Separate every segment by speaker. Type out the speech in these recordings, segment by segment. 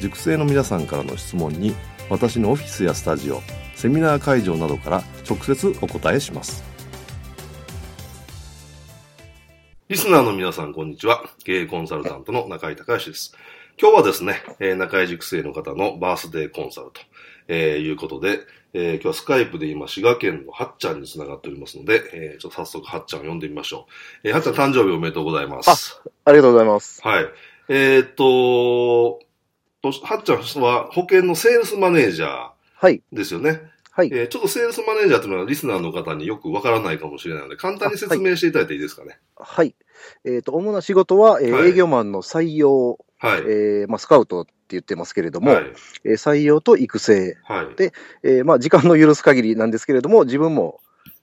Speaker 1: 塾生の皆さんからの質問に私のオフィスやスタジオセミナー会場などから直接お答えしますリスナーの皆さんこんにちは経営コンサルタントの中井隆義です今日はですね、えー、中井塾生の方のバースデーコンサルと、えー、いうことで、えー、今日はスカイプで今、滋賀県のはっちゃんにつながっておりますので、えー、ちょっと早速はっちゃんを呼んでみましょう。えー、はっちゃん誕生日おめでとうございます。
Speaker 2: あ、ありがとうございます。
Speaker 1: はい。えー、っと、はっちゃんは保険のセールスマネージャーですよね。はい。えー、ちょっとセールスマネージャーというのはリスナーの方によくわからないかもしれないので、簡単に説明していただいていいですかね。
Speaker 2: はい。えっ、ー、と、主な仕事は、えー、はい、営業マンの採用、はい。えー、まあ、スカウトって言ってますけれども、はい、えー、採用と育成。はい。で、えー、まあ、時間の許す限りなんですけれども、自分も、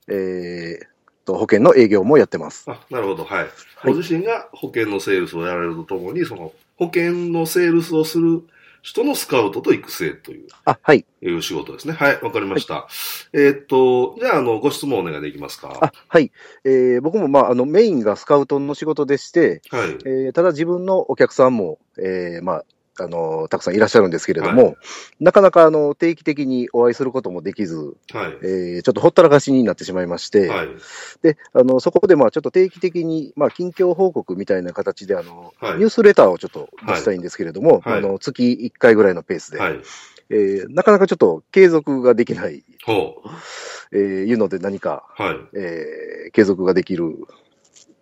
Speaker 2: えー、と保険の営業もやってます。
Speaker 1: あなるほど、はい。ご自身が保険のセールスをやられるとともに、その保険のセールスをする人のスカウトと育成という。
Speaker 2: あ、はい。
Speaker 1: いう仕事ですね。はい、わかりました。はい、えー、っと、じゃあ、あの、ご質問お願いできますか？
Speaker 2: あ、はい。えー、僕も、まあ、あの、メインがスカウトの仕事でして、はい。えー、ただ自分のお客さんも、えー、まあ、あの、たくさんいらっしゃるんですけれども、はい、なかなかあの定期的にお会いすることもできず、はい、えー、ちょっとほったらかしになってしまいまして、はい、で、あの、そこでまあちょっと定期的に、まあ近況報告みたいな形で、あの、ニュースレターをちょっと出したいんですけれども、あの、月1回ぐらいのペースで、えー、なかなかちょっと継続ができない、えー、いうので何か、はい。えー、継続ができる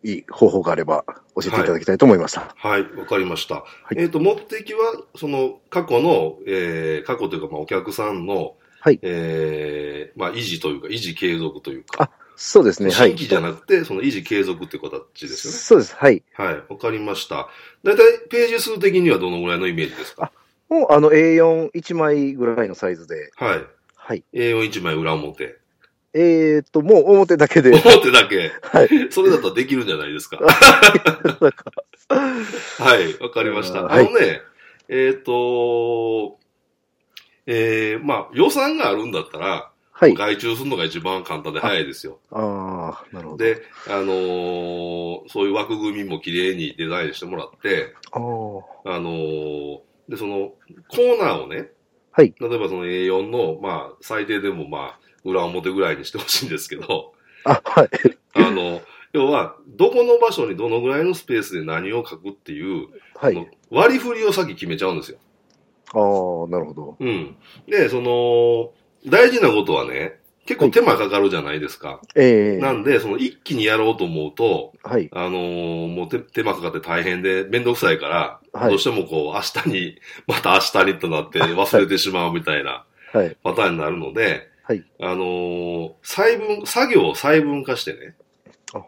Speaker 2: いい方法があれば教えていただきたいと思いました。
Speaker 1: はい、わ、はい、かりました。はい、えっ、ー、と、目的は、その、過去の、えー、過去というか、まあ、お客さんの、はい。えー、まあ、維持というか、維持継続というか。あ、
Speaker 2: そうですね。
Speaker 1: 新規じゃなくて、その維持継続っていう形ですよね。
Speaker 2: そうです。はい。
Speaker 1: はい、わかりました。だいたいページ数的にはどのぐらいのイメージですか？
Speaker 2: もう、あの、A41 枚ぐらいのサイズで。
Speaker 1: はい。はい。A41 枚裏表。
Speaker 2: えー、っと、もう表だけで。
Speaker 1: 表だけ。はい。それだったらできるんじゃないですか。はい、わかりました。あのね、えー、っと、えー、まあ、予算があるんだったら、はい。外注するのが一番簡単で早いですよ。
Speaker 2: ああ、なるほど。
Speaker 1: で、あのー、そういう枠組みも綺麗にデザインしてもらって、ああのー、で、その、コーナーをね、はい。例えばその A4 の、まあ、最低でもまあ、裏表ぐらいにしてほしいんですけど、
Speaker 2: あ、はい。
Speaker 1: あの、要は、どこの場所にどのぐらいのスペースで何を書くっていう、はい、割り振りを先決めちゃうんですよ。
Speaker 2: ああ、なるほど。
Speaker 1: うん。で、その、大事なことはね、結構手間かかるじゃないですか。ええー、なんで、その一気にやろうと思うと、はい。あのー、もう手手間かかって大変でめんどくさいから、はい、どうしてもこう、明日に、また明日にとなって忘れてしまうみたいな、はい。パターンになるので、はい。あのー、細分、作業を細分化してね。あ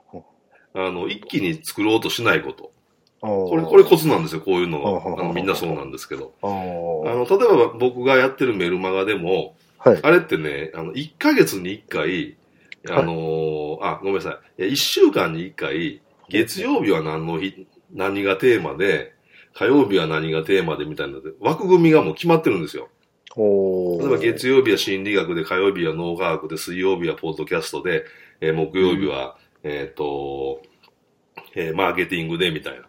Speaker 1: あの、一気に作ろうとしないこと。これ、これコツなんですよ、こういうのは。あのみんなそうなんですけど。あの、例えば僕がやってるメルマガでも、はい、あれってね、あの、1ヶ月に1回、あのーはい、あ、ごめんなさい。いや、1週間に1回、月曜日は何の日、何がテーマで、火曜日は何がテーマでみたいな枠組みがもう決まってるんですよ。例えば月曜日は心理学で、火曜日は脳科学で、水曜日はポッドキャストで、えー、木曜日は、うん、えっ、ー、と、えー、マーケティングでみたいな。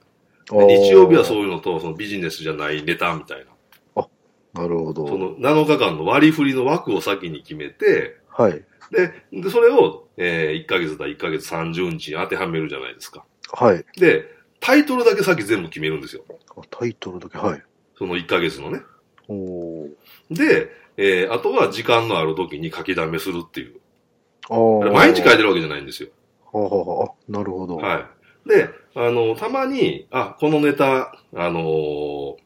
Speaker 1: 日曜日はそういうのと、そのビジネスじゃないネタみたいな。
Speaker 2: あ、なるほど。
Speaker 1: その7日間の割り振りの枠を先に決めて、はい。で、でそれを、えー、1ヶ月だ、1ヶ月30日に当てはめるじゃないですか。はい。で、タイトルだけ先全部決めるんですよ。
Speaker 2: タイトルだけ、はい。
Speaker 1: その1ヶ月のね。で、えー、あとは時間のある時に書きだめするっていう。毎日書いてるわけじゃないんですよ。
Speaker 2: はあ、なるほど。
Speaker 1: はい。で、あの、たまに、あ、このネタ、あのー、も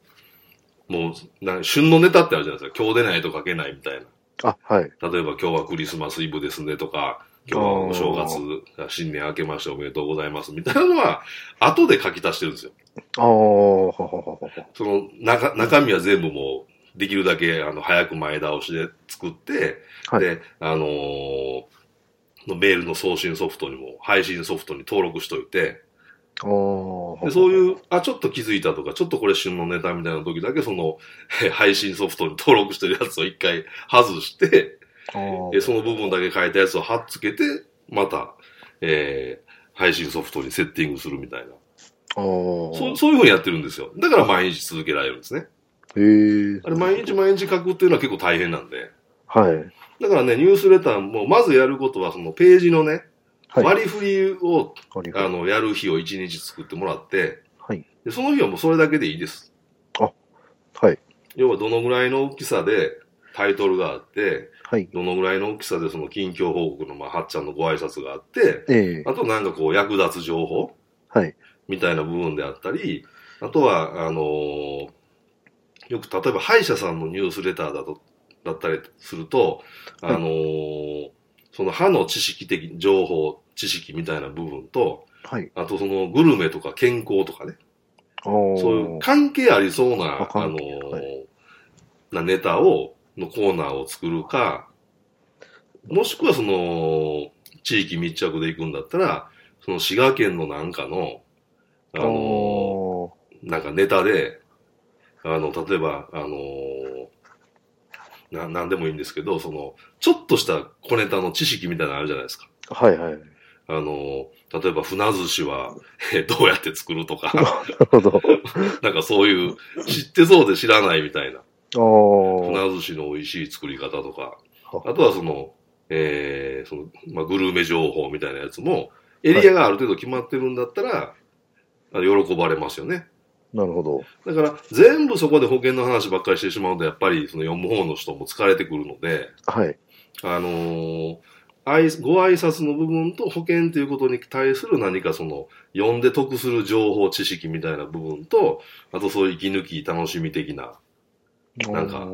Speaker 1: うな、旬のネタってあるじゃないですか。今日出ないと書けないみたいな。
Speaker 2: あ、はい。例
Speaker 1: えば今日はクリスマスイブですねとか、今日はお正月、新年明けましておめでとうございますみたいなのは、後で書き足してるんですよ。
Speaker 2: ああ、
Speaker 1: その中、中身は全部もう、できるだけ、あの、早く前倒しで作って、はい、で、あのー、メールの送信ソフトにも、配信ソフトに登録しといて、でそういう、あ、ちょっと気づいたとか、ちょっとこれ旬のネタみたいな時だけ、その、配信ソフトに登録してるやつを一回外して、その部分だけ書いたやつを貼っつけて、また、えー、配信ソフトにセッティングするみたいな。そうそういうふうにやってるんですよ。だから毎日続けられるんですね。
Speaker 2: へえ。
Speaker 1: あれ毎日毎日書くっていうのは結構大変なんで。
Speaker 2: はい。
Speaker 1: だからね、ニュースレターも、まずやることは、そのページのね、はい、割り振りを、あの、やる日を1日作ってもらって、
Speaker 2: はい。
Speaker 1: で、その日はもうそれだけでいいです。
Speaker 2: あ、はい。
Speaker 1: 要はどのぐらいの大きさでタイトルがあって、
Speaker 2: はい。
Speaker 1: どのぐらいの大きさでその近況報告の、まあ、はっちゃんのご挨拶があって、
Speaker 2: ええー、
Speaker 1: あとなんかこう役立つ情報
Speaker 2: はい。
Speaker 1: みたいな部分であったり、あとは、あのー、よく例えば歯医者さんのニュースレターだと、だったりすると、あのーはい、その歯の知識的、情報、知識みたいな部分と、
Speaker 2: はい。
Speaker 1: あとそのグルメとか健康とかね、そういう関係ありそうな、あのーはい、なネタを、のコーナーを作るか、もしくはその、地域密着で行くんだったら、その滋賀県のなんかの、あのー、なんかネタで、あの、例えば、あのー、な、なんでもいいんですけど、その、ちょっとした小ネタの知識みたいなのあるじゃないですか。
Speaker 2: はいはい。
Speaker 1: あの、例えば船寿司は、えどうやって作るとか。
Speaker 2: なるほど。
Speaker 1: なんかそういう、知ってそうで知らないみたいな。船寿司の美味しい作り方とか。あとはその、えー、その、まあ、グルメ情報みたいなやつも、エリアがある程度決まってるんだったら、はい、喜ばれますよね。
Speaker 2: なるほど。
Speaker 1: だから、全部そこで保険の話ばっかりしてしまうと、やっぱりその読む方の人も疲れてくるので、
Speaker 2: はい。
Speaker 1: あのー、ご挨拶の部分と保険ということに対する何かその、読んで得する情報、知識みたいな部分と、あとそういう息抜き、楽しみ的な、なんか、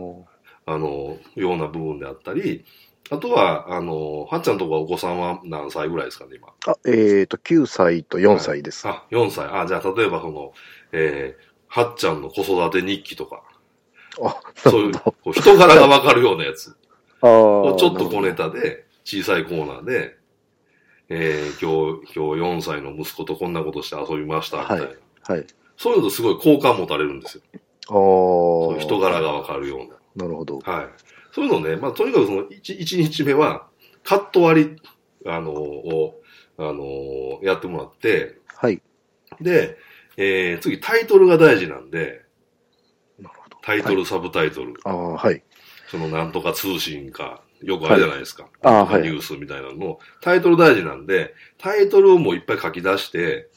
Speaker 1: あの、ような部分であったり、あとは、あの、はっちゃんとかお子さんは何歳ぐらいですかね、今？
Speaker 2: あ、えっ、ー、と、9歳と4歳です。
Speaker 1: はい、あ、4歳。あ、じゃあ、例えばその、えー、はっちゃんの子育て日記とか。
Speaker 2: あ、
Speaker 1: そういう、こう人柄がわかるようなやつ。ああ。ちょっと小ネタで、小さいコーナーで、えー、今日、今日4歳の息子とこんなことして遊びました、みたいな。はい。
Speaker 2: はい、
Speaker 1: そういうのとすごい好感持たれるんですよ。
Speaker 2: ああ。
Speaker 1: 人柄がわかるよう
Speaker 2: な。なるほど。
Speaker 1: はい。そういうのね、まあ、とにかくその1、1日目は、カット割り、あのー、を、あのー、やってもらって、
Speaker 2: はい。
Speaker 1: で、えー、次、タイトルが大事なんで、
Speaker 2: なるほど。
Speaker 1: タイトル、はい、サブタイトル。
Speaker 2: ああ、はい。
Speaker 1: その、なんとか通信か、よくあるじゃないですか。
Speaker 2: はい、ああ、はい。
Speaker 1: ニュースみたいなのの、タイトル大事なんで、タイトルをもういっぱい書き出して、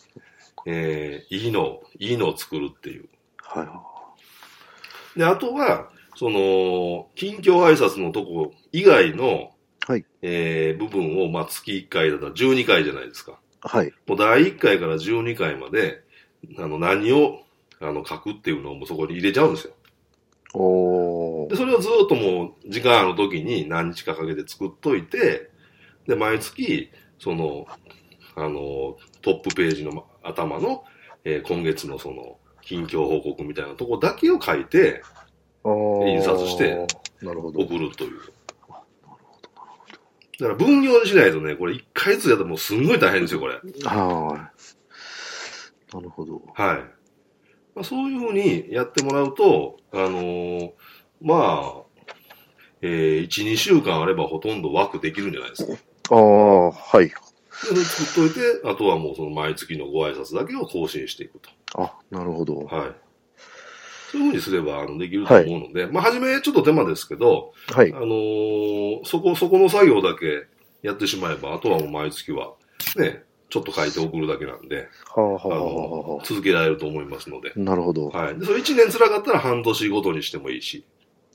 Speaker 1: えー、いいの、いいのを作るっていう。
Speaker 2: はい。
Speaker 1: で、あとは、その、近況挨拶のとこ以外の、
Speaker 2: はい。
Speaker 1: えー、部分を、まあ、月1回だったら12回じゃないですか。
Speaker 2: はい。
Speaker 1: もう第1回から12回まで、あの、何を、あの、書くっていうのをもうそこに入れちゃうんですよ。
Speaker 2: お
Speaker 1: で、それをずっともう、時間ある時に何日かかけて作っといて、で、毎月、その、あの、トップページの頭の、えー、今月のその、近況報告みたいなとこだけを書いて、印刷して、なるほど。送るという。だから分業にしないとね、これ一回ずつやったらもうすんごい大変ですよ、これ。
Speaker 2: はい。なるほど。
Speaker 1: はい。まあ、そういうふうにやってもらうと、あのー、まあ、えー、1、2週間あればほとんど枠できるんじゃないですか。
Speaker 2: ああ、はい。で、
Speaker 1: 作っといて、あとはもうその毎月のご挨拶だけを更新していくと。
Speaker 2: あ、なるほど。
Speaker 1: はい。そういうふうにすればあのできると思うので、はい、まあ、初めちょっと手間ですけど、
Speaker 2: はい。
Speaker 1: あのー、そこ、そこの作業だけやってしまえば、あとはもう毎月は、ね、ちょっと書いて送るだけなんで、
Speaker 2: はあはあは
Speaker 1: あ、続けられると思いますので。
Speaker 2: なるほど。
Speaker 1: はい。で、それ1年辛かったら半年ごとにしてもいいし。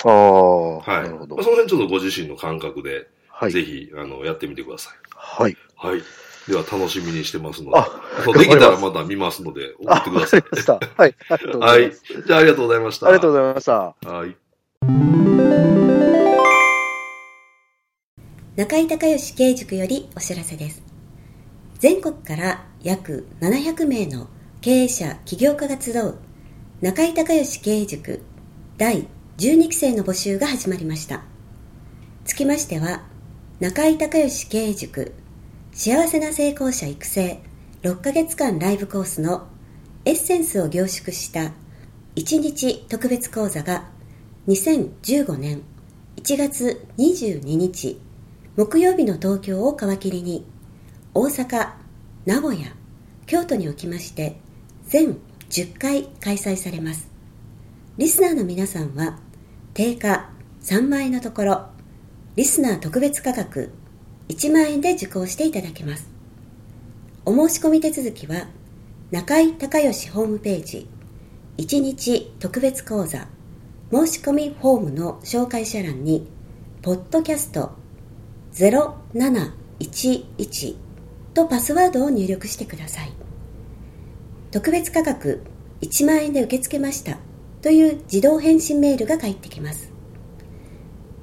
Speaker 1: ああ。はい。なるほど。まあ、その辺ちょっとご自身の感覚で、はい、ぜひ、あの、やってみてください。
Speaker 2: はい。
Speaker 1: はい。では、楽しみにしてますので。あ、できたらまた見ますので、送ってください。
Speaker 2: はい。
Speaker 1: はい。じゃあ、ありがとうございました。
Speaker 2: ありがとうございました。
Speaker 1: はい。
Speaker 3: 中井隆義経塾よりお知らせです。全国から約700名の経営者、起業家が集う中井隆義経営塾第12期生の募集が始まりました。つきましては、中井隆義経営塾幸せな成功者育成6ヶ月間ライブコースのエッセンスを凝縮した1日特別講座が2015年1月22日木曜日の東京を皮切りに大阪、名古屋、京都におきまして全10回開催されます。リスナーの皆さんは定価3万円のところリスナー特別価格1万円で受講していただけます。お申し込み手続きは中井隆義ホームページ1日特別講座申し込みフォームの紹介者欄にポッドキャスト0711とパスワードを入力してください。特別価格1万円で受け付けましたという自動返信メールが返ってきます。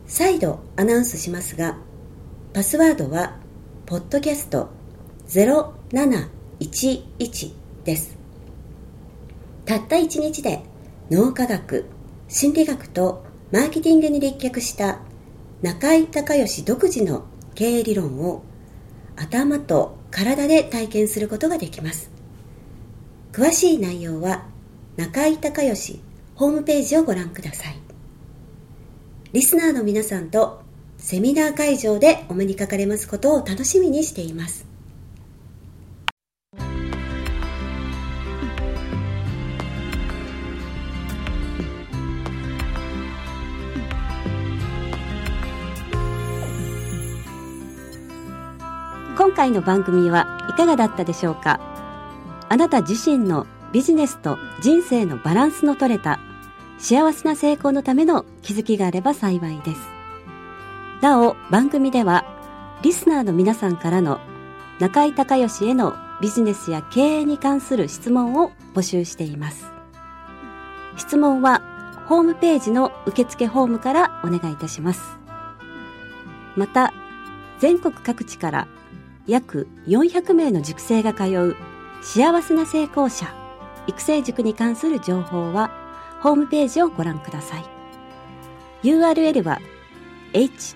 Speaker 3: 再度アナウンスしますが、パスワードは、ポッドキャスト0711です。たった1日で脳科学、心理学とマーケティングに立脚した中井隆義独自の経営理論を頭と体で体験することができます。詳しい内容は中井隆義ホームページをご覧ください。リスナーの皆さんとセミナー会場でお目にかかれますことを楽しみにしています。今回の番組はいかがだったでしょうか？あなた自身のビジネスと人生のバランスの取れた幸せな成功のための気づきがあれば幸いです。なお、番組では、リスナーの皆さんからの中井隆義へのビジネスや経営に関する質問を募集しています。質問は、ホームページの受付ホームからお願いいたします。また、全国各地から約400名の塾生が通う幸せな成功者育成塾に関する情報はホームページをご覧ください。URL は h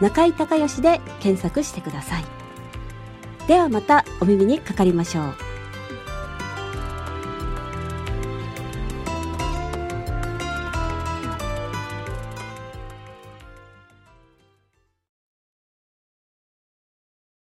Speaker 3: 中井隆義で検索してください。ではまたお耳にかかりましょう。